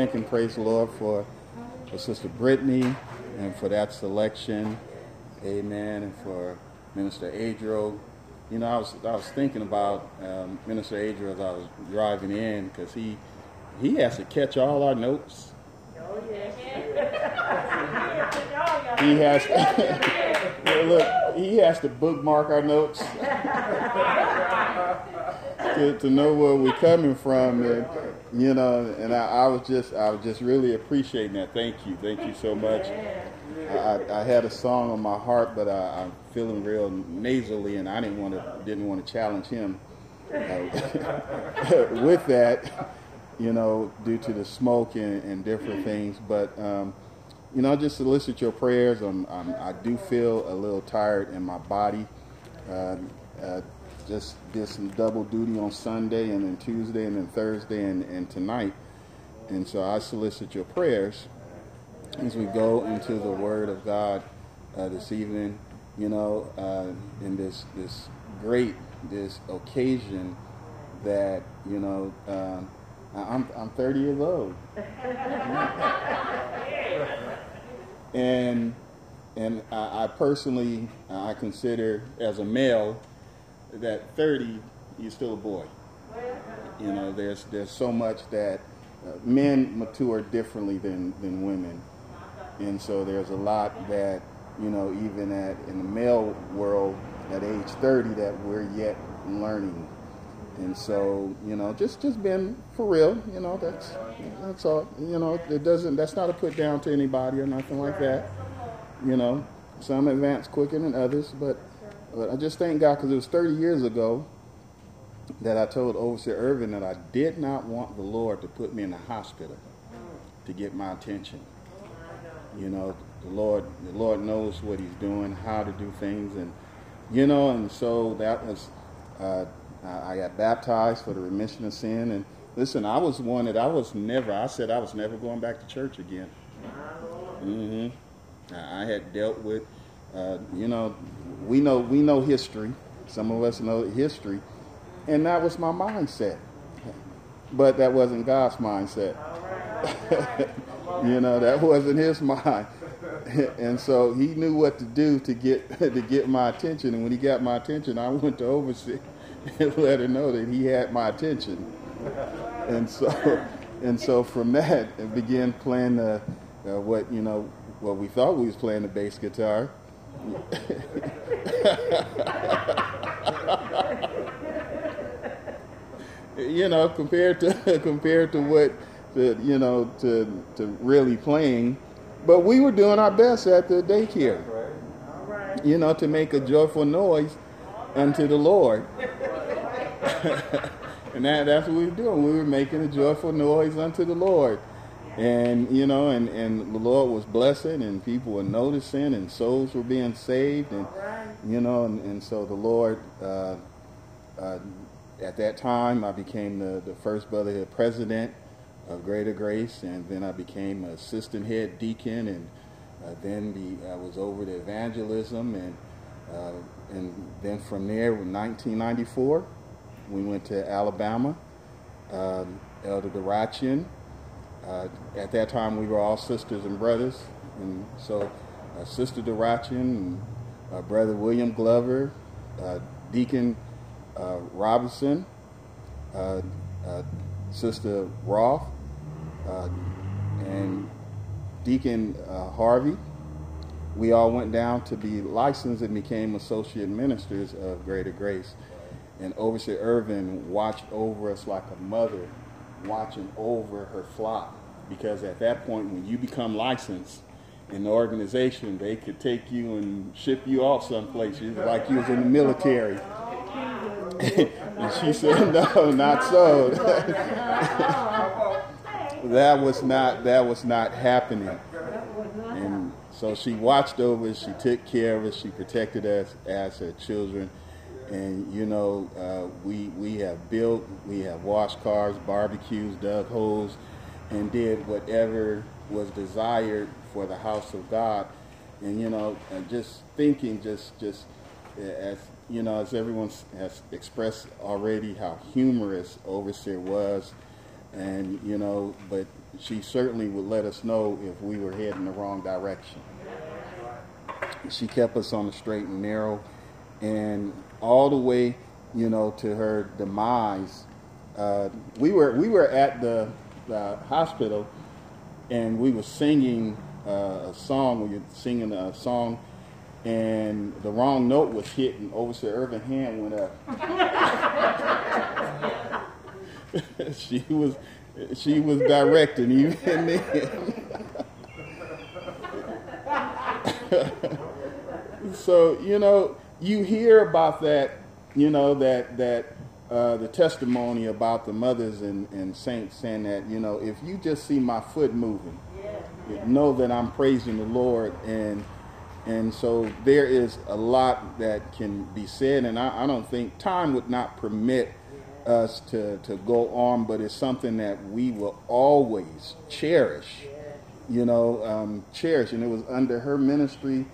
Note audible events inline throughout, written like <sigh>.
thank and praise the Lord for, for Sister Brittany and for that selection. Amen. And for Minister Adro. You know, I was I was thinking about um, Minister Adro as I was driving in because he he has to catch all our notes. Oh yeah. He has to, <laughs> look. He has to bookmark our notes <laughs> to, to know where we're coming from. And, you know, and I, I, was just, I was just really appreciating that. Thank you, thank you so much. I, I had a song on my heart, but I, am feeling real nasally, and I didn't want to, didn't want to challenge him uh, <laughs> with that, you know, due to the smoke and, and different things. But um, you know, just solicit your prayers. I'm, I'm, i do feel a little tired in my body. Uh, uh, just did some double duty on Sunday and then Tuesday and then Thursday and, and tonight. And so I solicit your prayers as we go into the Word of God uh, this evening, you know, uh, in this, this great, this occasion that, you know, um, I'm, I'm 30 years old. <laughs> and and I, I personally, I consider as a male, that 30, you're still a boy. You know, there's there's so much that uh, men mature differently than than women, and so there's a lot that you know even at in the male world at age 30 that we're yet learning. And so, you know, just just being for real, you know, that's that's all. You know, it doesn't that's not a put down to anybody or nothing like that. You know, some advance quicker than others, but but I just thank God because it was 30 years ago that I told Overseer Irvin that I did not want the Lord to put me in the hospital to get my attention. You know, the Lord, the Lord knows what He's doing, how to do things, and you know, and so that was. Uh, I got baptized for the remission of sin, and listen, I was one that I was never. I said I was never going back to church again. Mm-hmm. I had dealt with, uh, you know, we know we know history. Some of us know history, and that was my mindset. But that wasn't God's mindset. <laughs> you know, that wasn't His <laughs> mind. and so He knew what to do to get <laughs> to get my attention. And when He got my attention, I went to Overseer and let her know that He had my attention. And so, and so from that, it began playing the, uh, what you know, what we thought we was playing the bass guitar <laughs> you know, compared to <laughs> compared to what to you know to to really playing, but we were doing our best at the daycare. You know, to make a joyful noise unto the Lord. <laughs> and that, that's what we were doing. We were making a joyful noise unto the Lord and you know and and the lord was blessing and people were noticing and souls were being saved and you know and, and so the lord uh, uh, at that time i became the, the first brotherhood president of greater grace and then i became assistant head deacon and uh, then the, i was over to evangelism and uh, and then from there in 1994 we went to alabama um, elder Durachian uh, at that time, we were all sisters and brothers, and so uh, Sister Durachian and uh, Brother William Glover, uh, Deacon Robinson, Sister Roth, and Deacon Harvey. We all went down to be licensed and became associate ministers of Greater Grace. And Overseer Irvin watched over us like a mother watching over her flock because at that point, when you become licensed in the organization, they could take you and ship you off someplace like you was in the military. <laughs> and she said, <laughs> "No, not so." <laughs> that was not that was not happening. And so she watched over us, she took care of us, she protected us as her children. And you know, uh, we we have built, we have washed cars, barbecues, dug holes, and did whatever was desired for the house of God. And you know, and just thinking, just just as you know, as everyone has expressed already, how humorous Overseer was, and you know, but she certainly would let us know if we were heading the wrong direction. She kept us on the straight and narrow, and all the way, you know, to her demise. Uh, we were we were at the, the hospital, and we were singing uh, a song. We were singing a song, and the wrong note was hit, and Overseer Irvin hand went up. <laughs> she was she was directing you <laughs> and then. <laughs> so you know you hear about that you know that that uh, the testimony about the mothers and, and saints saying that you know if you just see my foot moving yeah. know that i'm praising the lord and and so there is a lot that can be said and i, I don't think time would not permit us to, to go on, but it's something that we will always cherish, you know, um, cherish. And it was under her ministry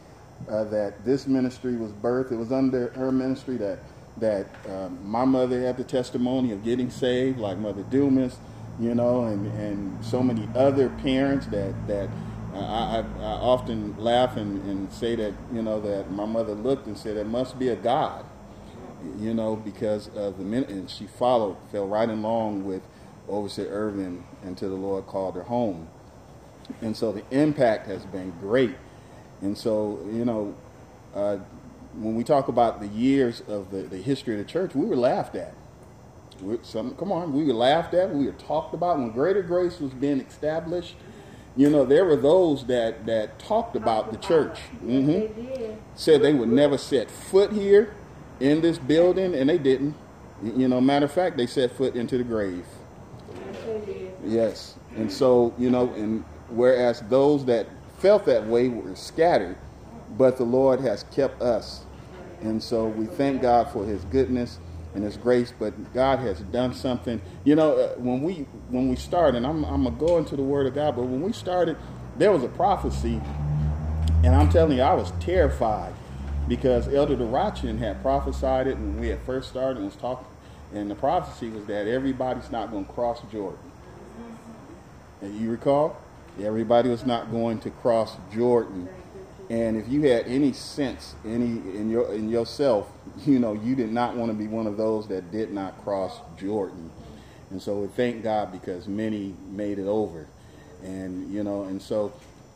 uh, that this ministry was birthed. It was under her ministry that that um, my mother had the testimony of getting saved, like Mother Dumas, you know, and, and so many other parents that that uh, I, I, often laugh and, and say that you know that my mother looked and said there must be a God you know, because of the minute, and she followed, fell right along with Overseer Irvin until the Lord called her home. And so the impact has been great. And so, you know, uh, when we talk about the years of the, the history of the church, we were laughed at. we some, come on, we were laughed at, we were talked about. When Greater Grace was being established, you know, there were those that, that talked about the church. Mm-hmm. Said they would never set foot here in this building, and they didn't. You know, matter of fact, they set foot into the grave. Yes. And so, you know, and whereas those that felt that way were scattered, but the Lord has kept us. And so we thank God for his goodness and his grace, but God has done something. You know, uh, when we when we started, I'm, I'm going to go into the word of God, but when we started, there was a prophecy, and I'm telling you, I was terrified because Elder Durachian had prophesied it when we had first started and was talking, and the prophecy was that everybody's not going to cross Jordan. And you recall, everybody was not going to cross Jordan. And if you had any sense, any in your in yourself, <laughs> you know, you did not want to be one of those that did not cross Jordan. And so we thank God because many made it over. And you know, and so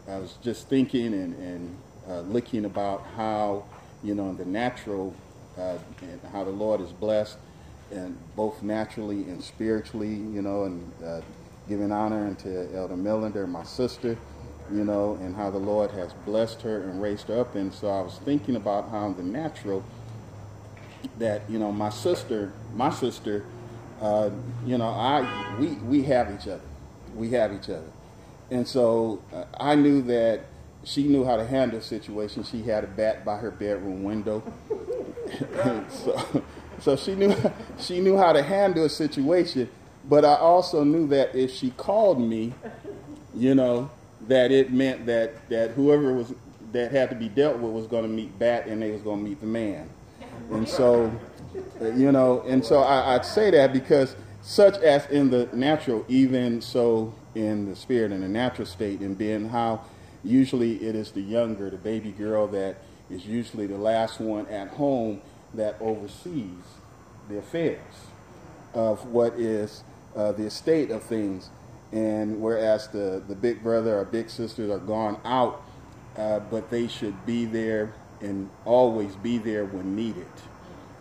I was just thinking and, and uh, looking about how you know, the natural, uh, and how the Lord is blessed, and both naturally and spiritually, you know, and uh, giving honor unto Elder Millender, my sister, you know, and how the Lord has blessed her and raised her up. And so I was thinking about how the natural, that you know, my sister, my sister, uh, you know, I we we have each other, we have each other, and so uh, I knew that she knew how to handle a situation. She had a bat by her bedroom window. <laughs> so, so she knew <laughs> she knew how to handle a situation. But I also knew that if she called me, you know, that it meant that that whoever was that had to be dealt with was going to meet bat and they was going to meet the man. And so, you know, and so I, I'd say that because such as in the natural, even so in the spirit in the natural state, and being how Usually it is the younger, the baby girl that is usually the last one at home that oversees the affairs of what is uh, the estate of things. And whereas the, the big brother or big sisters are gone out, uh, but they should be there and always be there when needed.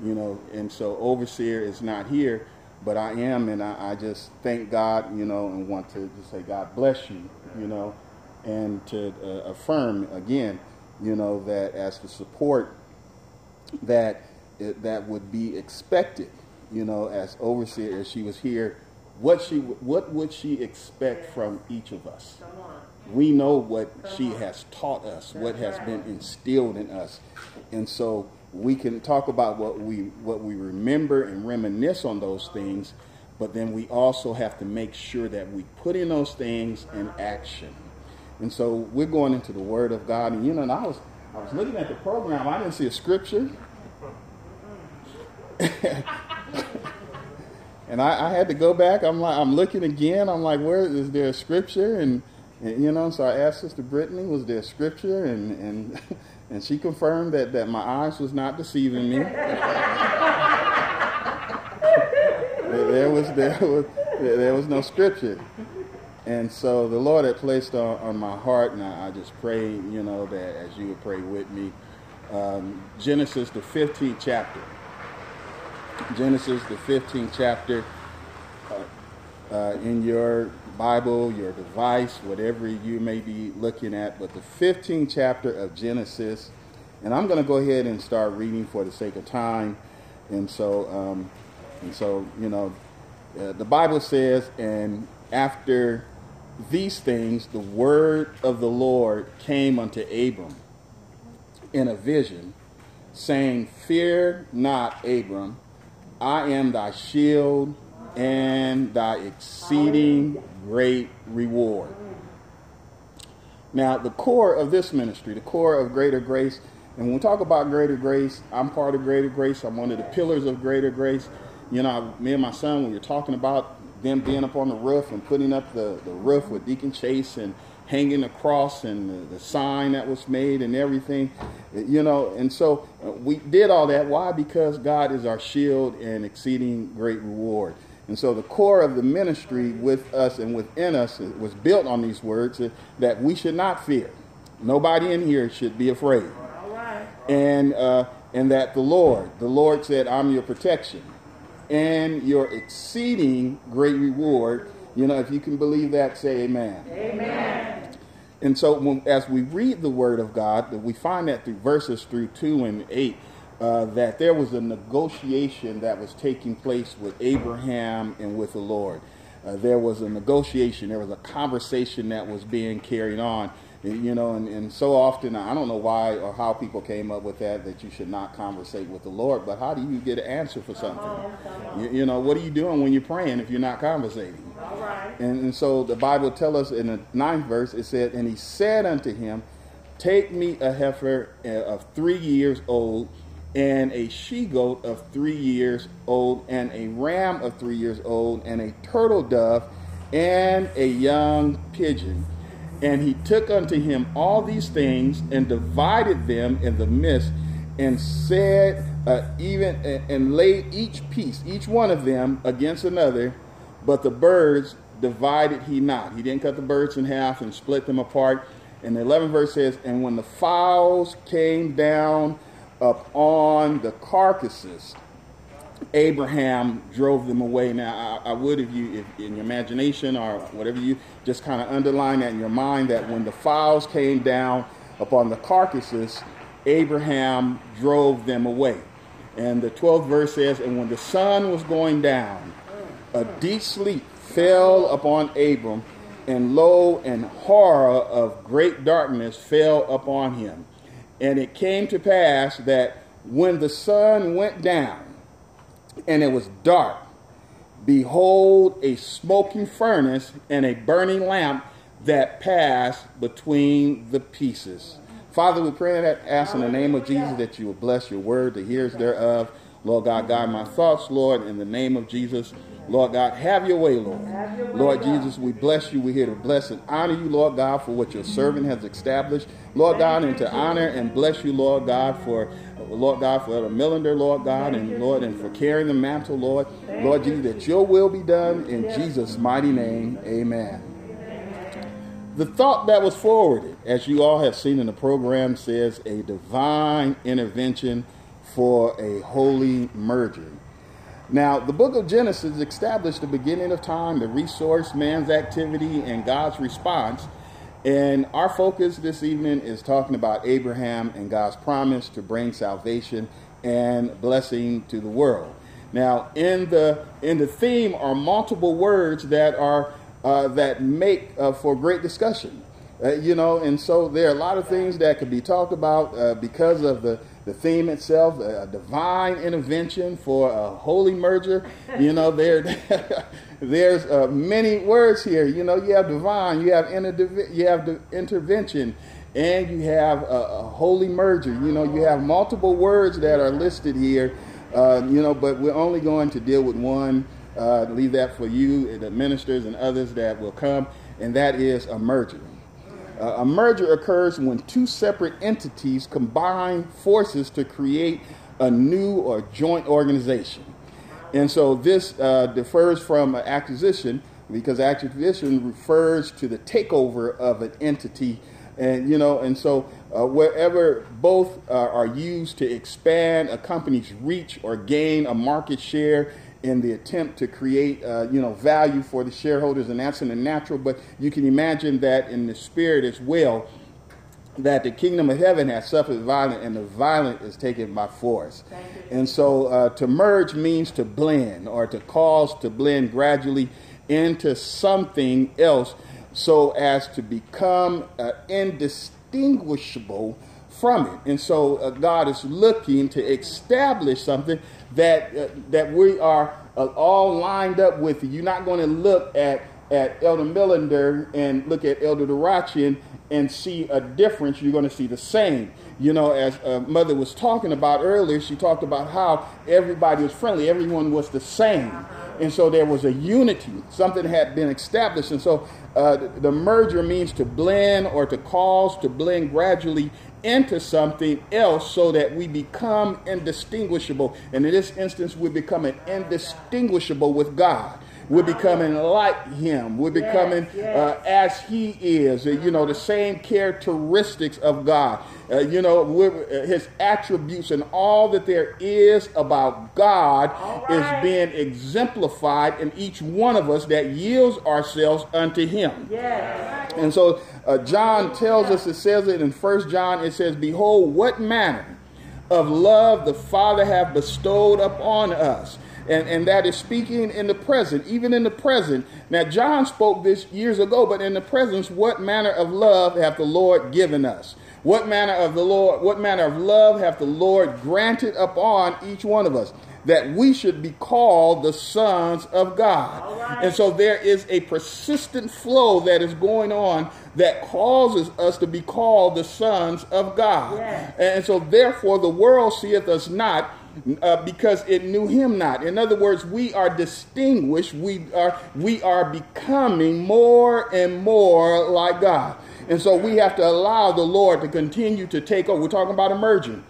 You know, and so overseer is not here, but I am, and I, I just thank God, you know, and want to just say, God bless you, you know, and to uh, affirm again, you know, that as the support that it, that would be expected, you know, as overseer, as she was here, what she what would she expect from each of us? We know what she has taught us, what has been instilled in us, and so we can talk about what we what we remember and reminisce on those things, but then we also have to make sure that we put in those things in action. And so we're going into the Word of God, and you know, and I was I was looking at the program, I didn't see a scripture. <laughs> and I, I, had to go back. I'm like, I'm looking again. I'm like, where is there a scripture? And, and you know, so I asked Sister Brittany, was there scripture? And and <laughs> and she confirmed that that my eyes was not deceiving me. <laughs> there was there was there was no scripture. And so the Lord had placed on, on my heart, and I, I, just pray, you know, that as you would pray with me, um, Genesis the 15th chapter. Genesis, the 15th chapter, uh, uh, in your Bible, your device, whatever you may be looking at, but the 15th chapter of Genesis. And I'm going to go ahead and start reading for the sake of time. And so, um, and so, you know, uh, the Bible says, and after these things, the word of the Lord came unto Abram in a vision, saying, Fear not, Abram I am thy shield and thy exceeding great reward. Now, the core of this ministry, the core of Greater Grace, and when we talk about Greater Grace, I'm part of Greater Grace. I'm one of the pillars of Greater Grace. You know, me and my son, when we were talking about them being up on the roof and putting up the, the roof with Deacon Chase and hanging the cross and the, the, sign that was made and everything, you know. And so uh, we did all that. Why? Because God is our shield and exceeding great reward. And so the core of the ministry with us and within us was built on these words that we should not fear. Nobody in here should be afraid. All right. And uh, and that the Lord, the Lord said, "I'm your protection and your exceeding great reward." You know, if you can believe that, say Amen. Amen. And so, when, as we read the Word of God, we find that through verses through 2 and 8, uh, that there was a negotiation that was taking place with Abraham and with the Lord. Uh, there was a negotiation, there was a conversation that was being carried on you know, and, and so often, I don't know why or how people came up with that, that you should not conversate with the Lord, but how do you get an answer for something? Uh-huh. You, you, know, what are you doing when you're praying if you're not conversating? All right. And, and so the Bible tells us in the ninth verse, it said, And he said unto him, Take me a heifer uh, of three years old, and a she goat of three years old, and a ram of three years old, and a turtle dove, and a young pigeon and he took unto him all these things and divided them in the midst and said, uh, even and laid each piece, each one of them against another, but the birds divided he not. He didn't cut the birds in half and split them apart. And the 11th verse says, And when the fowls came down upon the carcasses, Abraham drove them away. Now, I, I would, if you, if in your imagination or whatever you, just kind of underline that in your mind that when the fowls came down upon the carcasses, Abraham drove them away. And the 12th verse says, And when the sun was going down, a deep sleep fell upon Abram, and lo, and horror of great darkness fell upon him. And it came to pass that when the sun went down, and it was dark. Behold, a smoking furnace and a burning lamp that passed between the pieces. Father, we pray that, ask in the name of Jesus that you will bless your word, the hearers thereof. Lord God, guide my thoughts, Lord, in the name of Jesus. Lord God, have your way, Lord. Your way, Lord Jesus, we bless you. We're here to bless and honor you, Lord God, for what your servant has established. Lord God, and to honor and bless you, Lord God, for Lord God, for Elder Millender, Lord God, and Lord, and for carrying the mantle, Lord. Lord Jesus, that your will be done in Jesus' mighty name. Amen. The thought that was forwarded, as you all have seen in the program, says a divine intervention for a holy merger. Now, the book of Genesis established the beginning of time, the resource, man's activity, and God's response. And our focus this evening is talking about Abraham and God's promise to bring salvation and blessing to the world. Now, in the in the theme are multiple words that are uh, that make uh, for great discussion. Uh, you know, and so there are a lot of things that could be talked about uh, because of the the theme itself, a divine intervention for a holy merger. You know, there, <laughs> there's uh, many words here. You know, you have divine, you have inter- you have the intervention, and you have a, a, holy merger. You know, you have multiple words that are listed here. Uh, you know, but we're only going to deal with one. Uh, leave that for you, the ministers and others that will come, and that is a merger. A merger occurs when two separate entities combine forces to create a new or joint organization. And so this uh, differs from acquisition because acquisition refers to the takeover of an entity. And, you know, and so uh, wherever both uh, are used to expand a company's reach or gain a market share, in the attempt to create, uh, you know, value for the shareholders, and that's in the natural. But you can imagine that in the spirit as well, that the kingdom of heaven has suffered violence, and the violent is taken by force. And so, uh, to merge means to blend, or to cause to blend gradually into something else, so as to become uh, indistinguishable from it. And so, uh, God is looking to establish something that uh, that we are uh, all lined up with. You're not going to look at at Elder Millender and look at Elder Durachian and see a difference. You're going to see the same. You know, as uh, Mother was talking about earlier, she talked about how everybody was friendly, everyone was the same. And so there was a unity, something had been established. And so uh, the, merger means to blend or to cause to blend gradually into something else so that we become indistinguishable. And in this instance, we're becoming indistinguishable with God. We're becoming like Him. We're becoming. Uh, as He is. Uh, you know, the same characteristics of God. Uh, you know, uh, His attributes and all that there is about God right. is being exemplified in each one of us that yields ourselves unto Him. Yes. And so uh, John tells us, it says it in First John, it says, Behold, what manner of love the Father hath bestowed upon us and, and that is speaking in the present, even in the present. Now, John spoke this years ago, but in the present, what manner of love hath the Lord given us? What manner of the Lord, what manner of love hath the Lord granted upon each one of us? That we should be called the sons of God. Right. And so there is a persistent flow that is going on that causes us to be called the sons of God. Yes. And so therefore the world seeth us not uh, because it knew him not. In other words, we are distinguished. We are we are becoming more and more like God. And so we have to allow the Lord to continue to take over. We're talking about emerging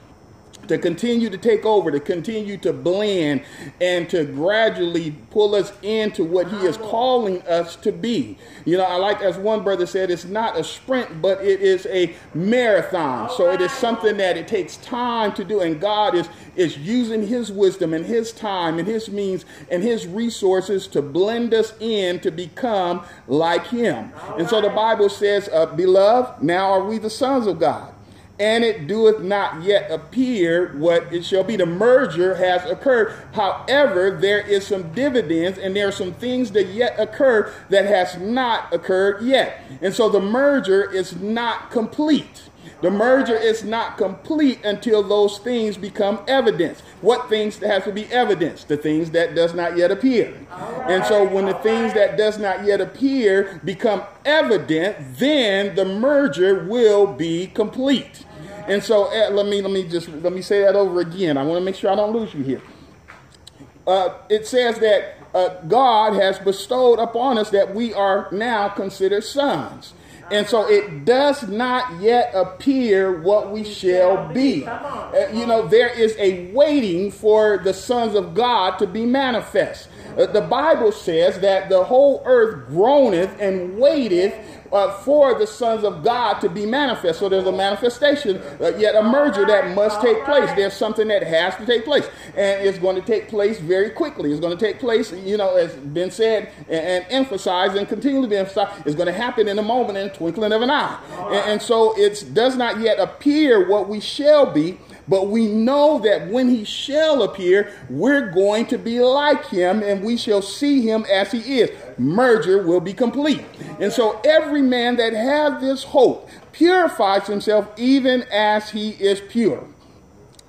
to continue to take over, to continue to blend, and to gradually pull us into what He is calling us to be. You know, I like as one brother said, it's not a sprint, but it is a marathon. So it is something that it takes time to do, and God is is using His wisdom and His time and His means and His resources to blend us in to become like Him. And so the Bible says, uh, "Beloved, now are we the sons of God." And it doeth not yet appear what it shall be. The merger has occurred. However, there is some dividends and there are some things that yet occur that has not occurred yet. And so the merger is not complete. The merger is not complete until those things become evidence. What things have to be evidence? The things that does not yet appear. Right, and so when the things right. that does not yet appear become evident, then the merger will be complete. And so uh, let me let me just let me say that over again. I want to make sure I don't lose you here. Uh, it says that uh, God has bestowed upon us that we are now considered sons. And so it does not yet appear what we shall be. uh, you know, there is a waiting for the sons of God to be manifest. Uh, the Bible says that the whole earth groaneth and waiteth uh, for the sons of God to be manifest. So there's a manifestation, uh, yet a merger that must take place. There's something that has to take place, and it's going to take place very quickly. It's going to take place, you know, as been said and, and emphasized and continually emphasized. It's going to happen in a moment, in a twinkling of an eye, and, and so it does not yet appear what we shall be but we know that when he shall appear, we're going to be like him and we shall see him as he is. Merger will be complete. And so every man that has this hope purifies himself even as he is pure.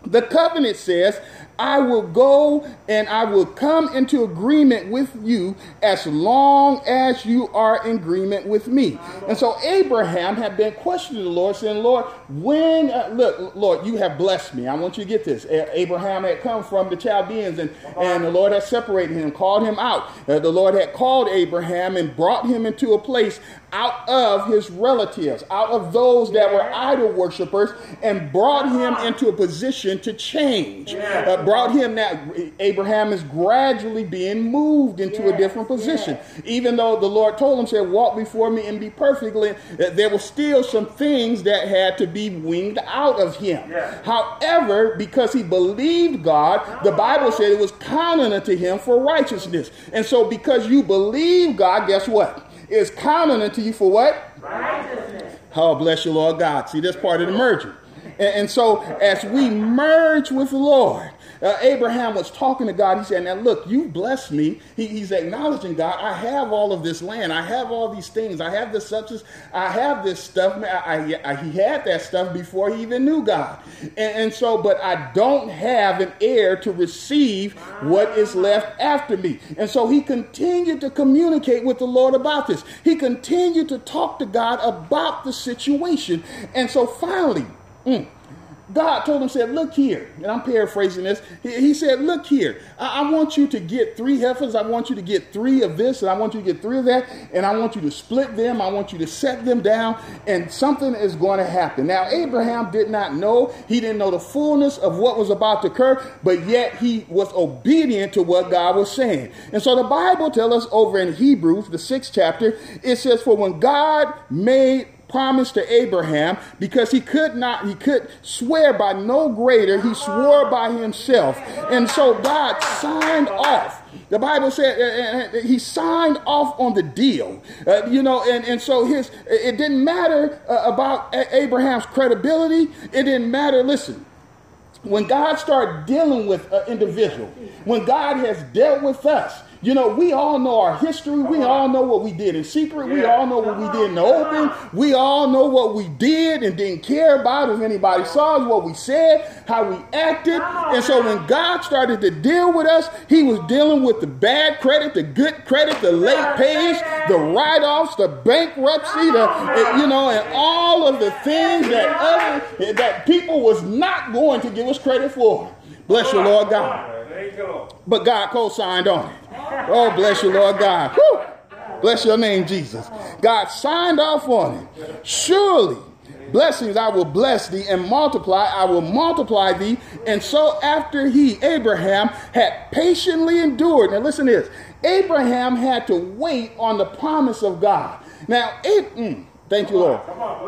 The covenant says I will go and I will come into agreement with you as long as you are in agreement with me. And so Abraham had been questioning the Lord, saying, Lord, when, uh, look, Lord, you have blessed me. I want you to get this. Abraham had come from the Chaldeans and, and the Lord had separated him, called him out. Uh, the Lord had called Abraham and brought him into a place out of his relatives, out of those that were idol worshippers, and brought him into a position to change. Uh, brought him now, Abraham is gradually being moved into a different position. Even though the Lord told him, said, Walk before me and be perfectly, uh, there were still some things that had to be winged out of him. However, because he believed God, the Bible said it was counted unto him for righteousness. And so, because you believe God, guess what? It's counted unto you for what? Righteousness. Oh, bless you, Lord God. See, that's part of the merger. And so, as we merge with the Lord, uh, Abraham was talking to God. He said, Now look, you blessed me. He, he's acknowledging God. I have all of this land. I have all these things. I have this substance. I have this stuff. I, I, I, he had that stuff before he even knew God. And, and so, but I don't have an heir to receive what is left after me. And so he continued to communicate with the Lord about this. He continued to talk to God about the situation. And so finally, mm, God told him, said, look here, and I'm paraphrasing this. He, he said, look here, I, I, want you to get three heifers. I want you to get three of this, and I want you to get three of that, and I want you to split them. I want you to set them down, and something is going to happen. Now, Abraham did not know. He didn't know the fullness of what was about to occur, but yet he was obedient to what God was saying. And so the Bible tells us over in Hebrews, the sixth chapter, it says, for when God made promised to Abraham because he could not, he could swear by no greater. He swore by himself. And so God signed off. The Bible said uh, uh, he signed off on the deal, uh, you know, and, and so his, it didn't matter uh, about Abraham's credibility. It didn't matter. Listen, when God started dealing with an individual, when God has dealt with us, you know, we all know our history. We all know what we did in secret. We all know what we did in the open. We all know what we did and didn't care about if anybody saw us, what we said, how we acted. And so when God started to deal with us, he was dealing with the bad credit, the good credit, the late pays, the write-offs, the bankruptcy, the you know, and all of the things that other that people was not going to give us credit for. Bless you, Lord God. But God co-signed on it. Oh, bless you, Lord God. Whew. Bless your name, Jesus. God signed off on it. Surely, blessings I will bless thee and multiply, I will multiply thee. And so after he, Abraham, had patiently endured. Now listen to this. Abraham had to wait on the promise of God. Now, it, mm, thank you, Lord.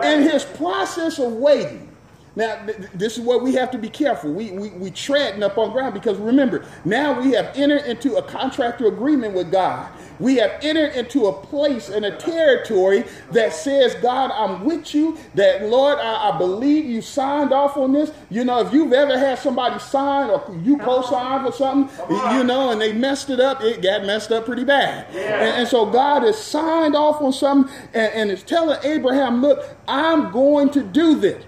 In his process of waiting, now, th- this is what we have to be careful. We, we, we treading up on ground because remember, now we have entered into a contractual agreement with God. We have entered into a place and a territory that says, God, I'm with you. That, Lord, I, I believe you signed off on this. You know, if you've ever had somebody sign or you co sign for something, you know, and they messed it up, it got messed up pretty bad. Yeah. And, and, so God has signed off on something and, and is telling Abraham, look, I'm going to do this.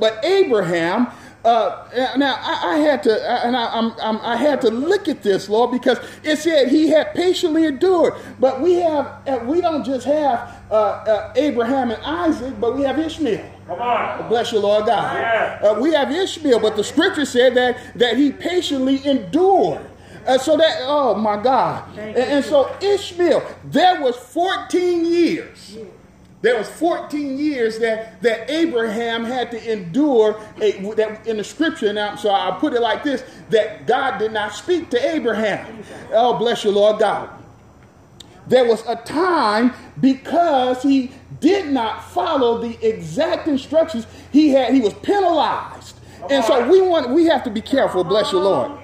But Abraham, uh, now I, I, had to, and I, I'm, I'm, i had to look at this, Lord, because it said he had patiently endured. But we have, uh, we don't just have uh, uh, Abraham and Isaac, but we have Ishmael. Come on. Bless you, Lord God. Yeah. Uh, we have Ishmael, but the scripture said that that he patiently endured. Uh, so that, oh my God. And, and, so Ishmael, there was 14 years There was 14 years that, that Abraham had to endure a, that in the scripture. Now, so I'll put it like this: that God did not speak to Abraham. Oh, bless you, Lord God. There was a time because he did not follow the exact instructions he had. He was penalized, and so we want we have to be careful. Bless you, Lord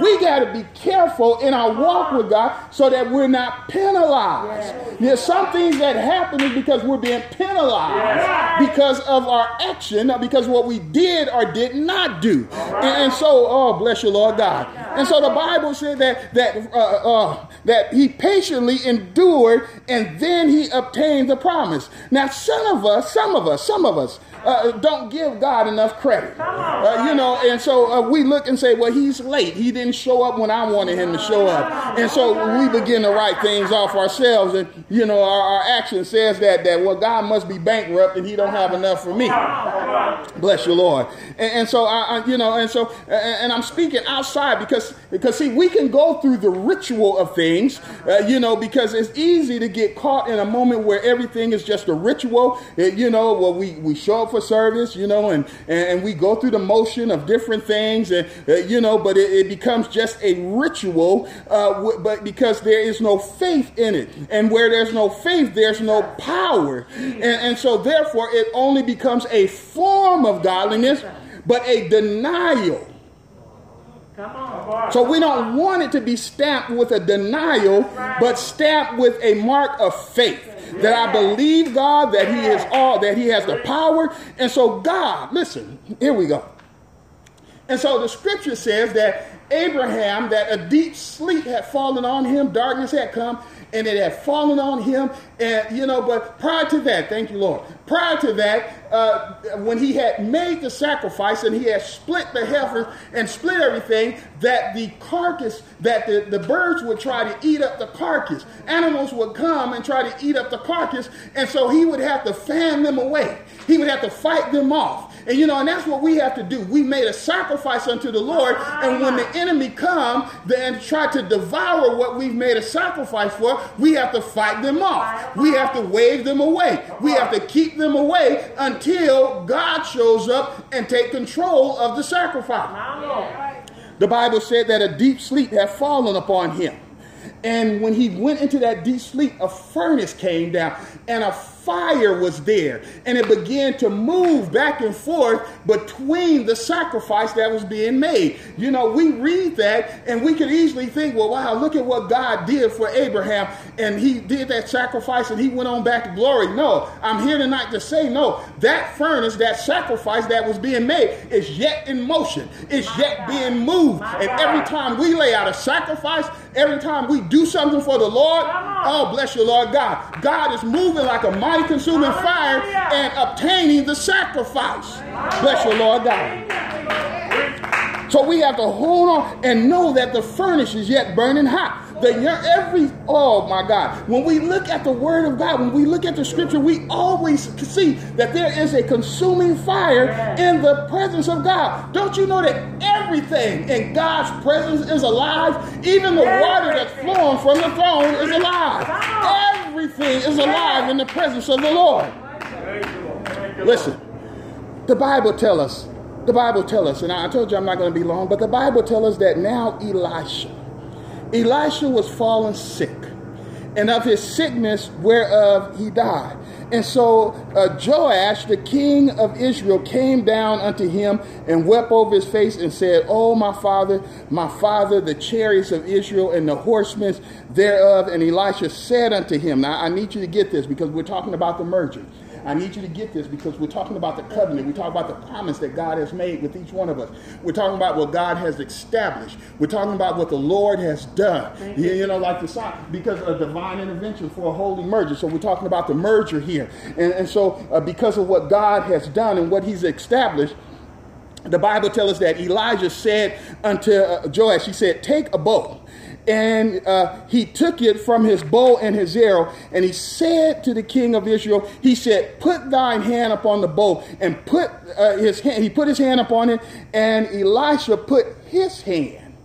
we got to be careful in our walk with God so that we're not penalized. There's some things that happen is because we're being penalized because of our action, because what we did or did not do. And, and, so, oh, bless you, Lord God. And so the Bible said that that uh, uh, that he patiently endured and then he obtained the promise. Now, some of us, some of us, some of us uh, don't give God enough credit. Uh, you know, and so uh, we look and say, well, he's late. He didn't show up when I wanted him to show up. And so we begin to write things off ourselves. And, you know, our, our action says that, that, well, God must be bankrupt and he don't have enough for me. Bless your Lord. And, and so, I, I, you know, and so, and I'm speaking outside because, because see, we can go through the ritual of things, uh, you know, because it's easy to get caught in a moment where everything is just a ritual. It, you know, well, we, we show up for service, you know, and, and we go through the motion of different things, and, uh, you know, but it, it, becomes just a ritual, uh, w- but because there is no faith in it. And where there's no faith, there's no power. And, and so, therefore, it only becomes a form of godliness, but a denial. So we don't want it to be stamped with a denial, but stamped with a mark of faith that I believe God, that He is all, that He has the power. And so, God, listen, here we go. And so the scripture says that Abraham, that a deep sleep had fallen on him, darkness had come, and it had fallen on him. And, you know, but prior to that, thank you, Lord. Prior to that, uh, when he had made the sacrifice and he had split the heifer and split everything, that the carcass, that the, the birds would try to eat up the carcass. Animals would come and try to eat up the carcass. And so he would have to fan them away. He would have to fight them off. And you know, and that's what we have to do. We made a sacrifice unto the Lord, and when the ah. enemy come and try to devour what we've made a sacrifice for, we have to fight them off. We have to wave them away. We have to keep them away until God shows up and take control of the sacrifice. The Bible said that a deep sleep had fallen upon him. And when he went into that deep sleep, a furnace came down and a fire was there and it began to move back and forth between the sacrifice that was being made. You know, we read that and we could easily think, well, wow, look at what God did for Abraham and he did that sacrifice and he went on back to glory. No, I'm here tonight to say, no, that furnace, that sacrifice that was being made is yet in motion, it's yet being moved. And every time we lay out a sacrifice, every time we do something for the Lord, oh, bless you, Lord God, God is moving like a mighty consuming fire and obtaining the sacrifice. Bless you, Lord God. So we have to hold on and know that the furnace is yet burning hot. The every oh my God. When we look at the word of God, when we look at the scripture, we always see that there is a consuming fire in the presence of God. Don't you know that everything in God's presence is alive? Even the water that's flowing from the throne is alive. Everything is alive in the presence of the Lord. Listen, the Bible tell us, the Bible tell us, and I told you I'm not going to be long, but the Bible tell us that now Elisha, Elisha was fallen sick, and of his sickness whereof he died. And so uh, Joash, the king of Israel, came down unto him and wept over his face and said, Oh, my father, my father, the chariots of Israel and the horsemen thereof. And Elisha said unto him, Now I need you to get this because we're talking about the merger. I need you to get this because we're talking about the covenant. We talk about the promise that God has made with each one of us. We're talking about what God has established. We're talking about what the Lord has done. You, you, know, like the sign, because of divine intervention for a holy merger. So we're talking about the merger here. And, and so uh, because of what God has done and what he's established, the Bible tells us that Elijah said unto uh, Joash, he said, take a bow and uh, he took it from his bow and his arrow, and he said to the king of Israel, he said, put thine hand upon the bow, and put uh, his hand, he put his hand upon it, and Elisha put his hand.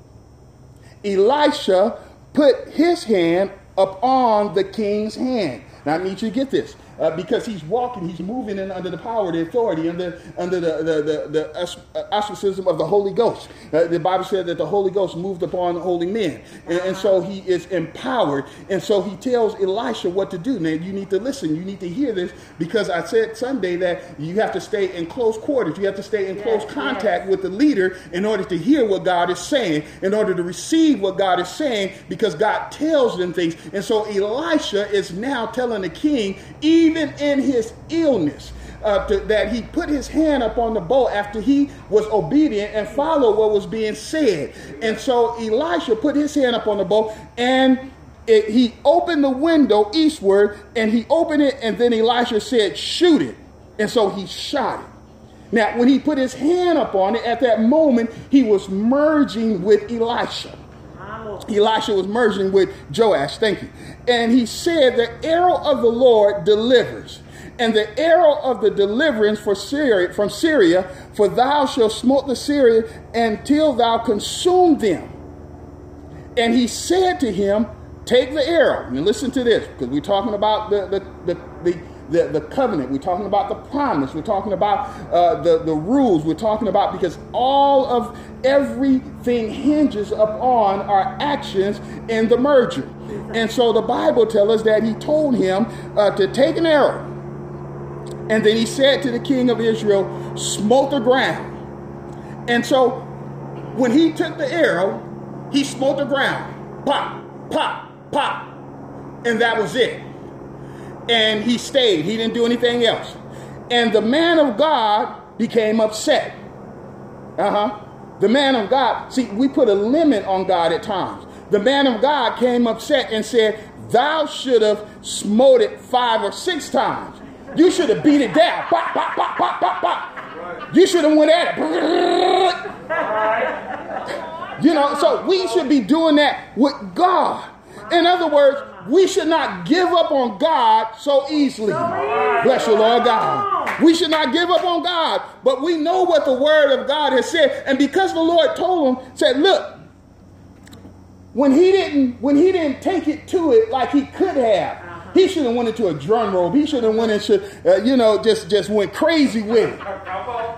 Elisha put his hand upon the king's hand. Now I need you to get this. Uh, because he's walking, he's moving in under the power, the authority, under under the the the, the uh, ostracism of the Holy Ghost. Uh, the Bible said that the Holy Ghost moved upon the holy men, and, and, so he is empowered. And so he tells Elisha what to do. Now you need to listen. You need to hear this because I said Sunday that you have to stay in close quarters. You have to stay in yes, close contact yes. with the leader in order to hear what God is saying, in order to receive what God is saying, because God tells them things. And so Elisha is now telling the king, even in his illness, uh, to, that he put his hand up on the bow after he was obedient and followed what was being said. And so Elisha put his hand up on the bow and it, he opened the window eastward and he opened it and then Elisha said, shoot it. And so he shot it. Now, when he put his hand up on it, at that moment, he was merging with Elisha. Elisha was merging with Joash, thank you. And he said, The arrow of the Lord delivers, and the arrow of the deliverance for Syria, from Syria, for thou shalt smote the Syria until thou consume them. And he said to him, Take the arrow. And listen to this, because we're talking about the, the, the, the the, the covenant, we're talking about the promise, we're talking about uh, the, the rules, we're talking about because all of everything hinges upon our actions in the merger. And so the Bible tells us that he told him uh, to take an arrow. And then he said to the king of Israel, smote the ground. And so when he took the arrow, he smote the ground. Pop, pop, pop. And that was it and he stayed. He didn't do anything else. And the man of God became upset. Uh huh. The man of God, see, we put a limit on God at times. The man of God came upset and said, Thou should have smote it five or six times. You should have beat it down. Bop, bop, bop, bop, bop, bop. You should have went at it. You know, so we should be doing that with God. In other words, we should not give up on God so easily. Bless you, Lord God. We should not give up on God, but we know what the word of God has said. And because the Lord told him, said, look, when he didn't when he didn't take it to it like he could have, he should have went into a drum robe. He should have went into, uh, you know, just, just went crazy with it.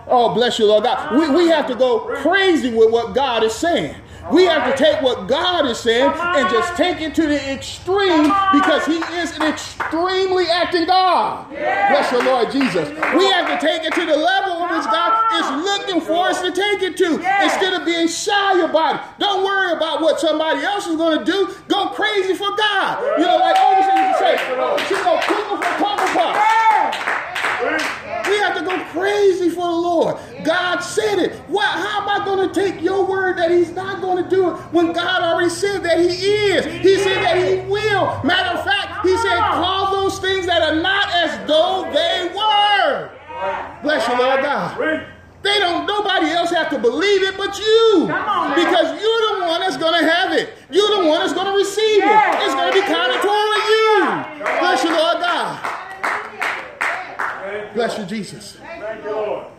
Oh, bless you, Lord God. We, we have to go crazy with what God is saying. We have to take what God is saying and just take it to the extreme because He is an extremely acting God. Bless the Lord Jesus. We have to take it to the level of which God is looking for us to take it to instead of being shy about it. Don't worry about what somebody else is going to do. Go crazy for God. You know, like Overseer used to say, she's going to for Papa Puff. We have to go crazy for the Lord. God said it. What, how am I going to take your word that He's not going to do it when God already said that He is? He said that He will. Matter of fact, He said, call those things that are not as though they were. Bless you, Lord God. They don't, nobody else have to believe it but you. because you're the one that's going to have it. You're the one that's going to receive it. It's going to be counted toward you. Bless you, Lord God. Bless you, Jesus. Thank you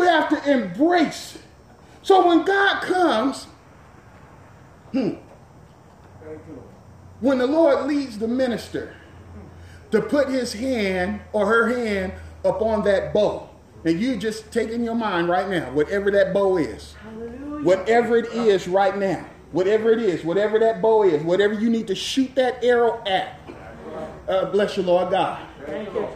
have to embrace. So when God comes, hmm, when the Lord leads the minister to put his hand or her hand upon that bow, and you just take in your mind right now, whatever that bow is, whatever it is right now, whatever it is, whatever that bow is, whatever you need to shoot that arrow at, uh, bless you, Lord God.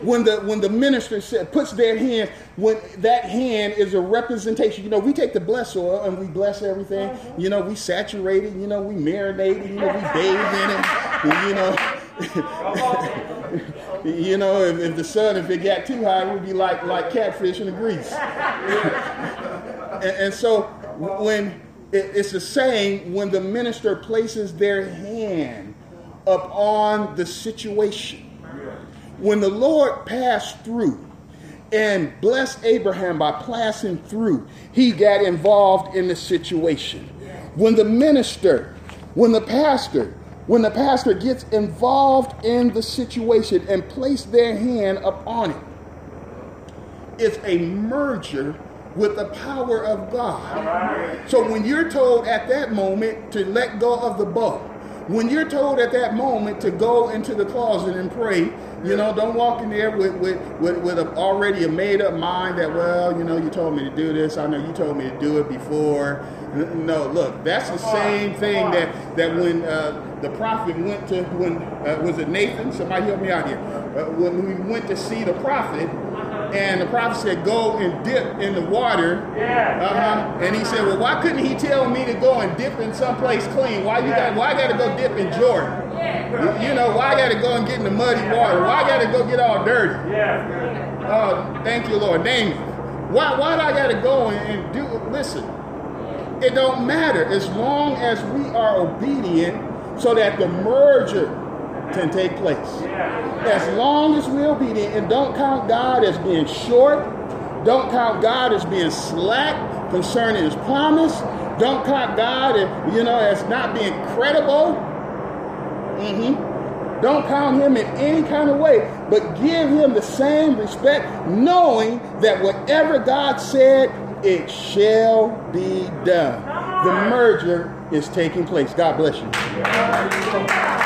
When the when the minister said, puts their hand, when that hand is a representation, you know, we take the bless oil and we bless everything. Mm-hmm. You know, we saturate it. You know, we marinate it. You know, we bathe in it. You know, <laughs> you know, if, if, the sun, if it got too high, it would be like like catfish in the grease. <laughs> and, and, so when it, it's the same when the minister places their hand upon the situation when the Lord passed through and blessed Abraham by passing through, he got involved in the situation. When the minister, when the pastor, when the pastor gets involved in the situation and place their hand upon it, it's a merger with the power of God. So when you're told at that moment to let go of the bow, when you're told at that moment to go into the closet and pray, you know, don't walk in there with with with, with a, already a made up mind that well, you know, you told me to do this. I know you told me to do it before. No, look, that's the same thing that that when uh, the prophet went to when uh, was it Nathan? Somebody help me out here. Uh, when we went to see the prophet, and the prophet said, "Go and dip in the water." Yeah. Uh-huh. And he said, "Well, why couldn't he tell me to go and dip in someplace clean? Why you got? Why I got to go dip in Jordan? You, you know, why I got to go and get in the muddy water? Why I got to go get all dirty? Yeah. Oh, thank you, Lord. Name it. Why? Why do I got to go and, and do? Listen, it don't matter as long as we are obedient, so that the merger can take place. As long as we're obedient and don't count God as being short, don't count God as being slack concerning his promise, don't count God as, you know, as not being credible. Mm-hmm. Don't count him in any kind of way, but give him the same respect, knowing that whatever God said, it shall be done. The merger is taking place. God bless you.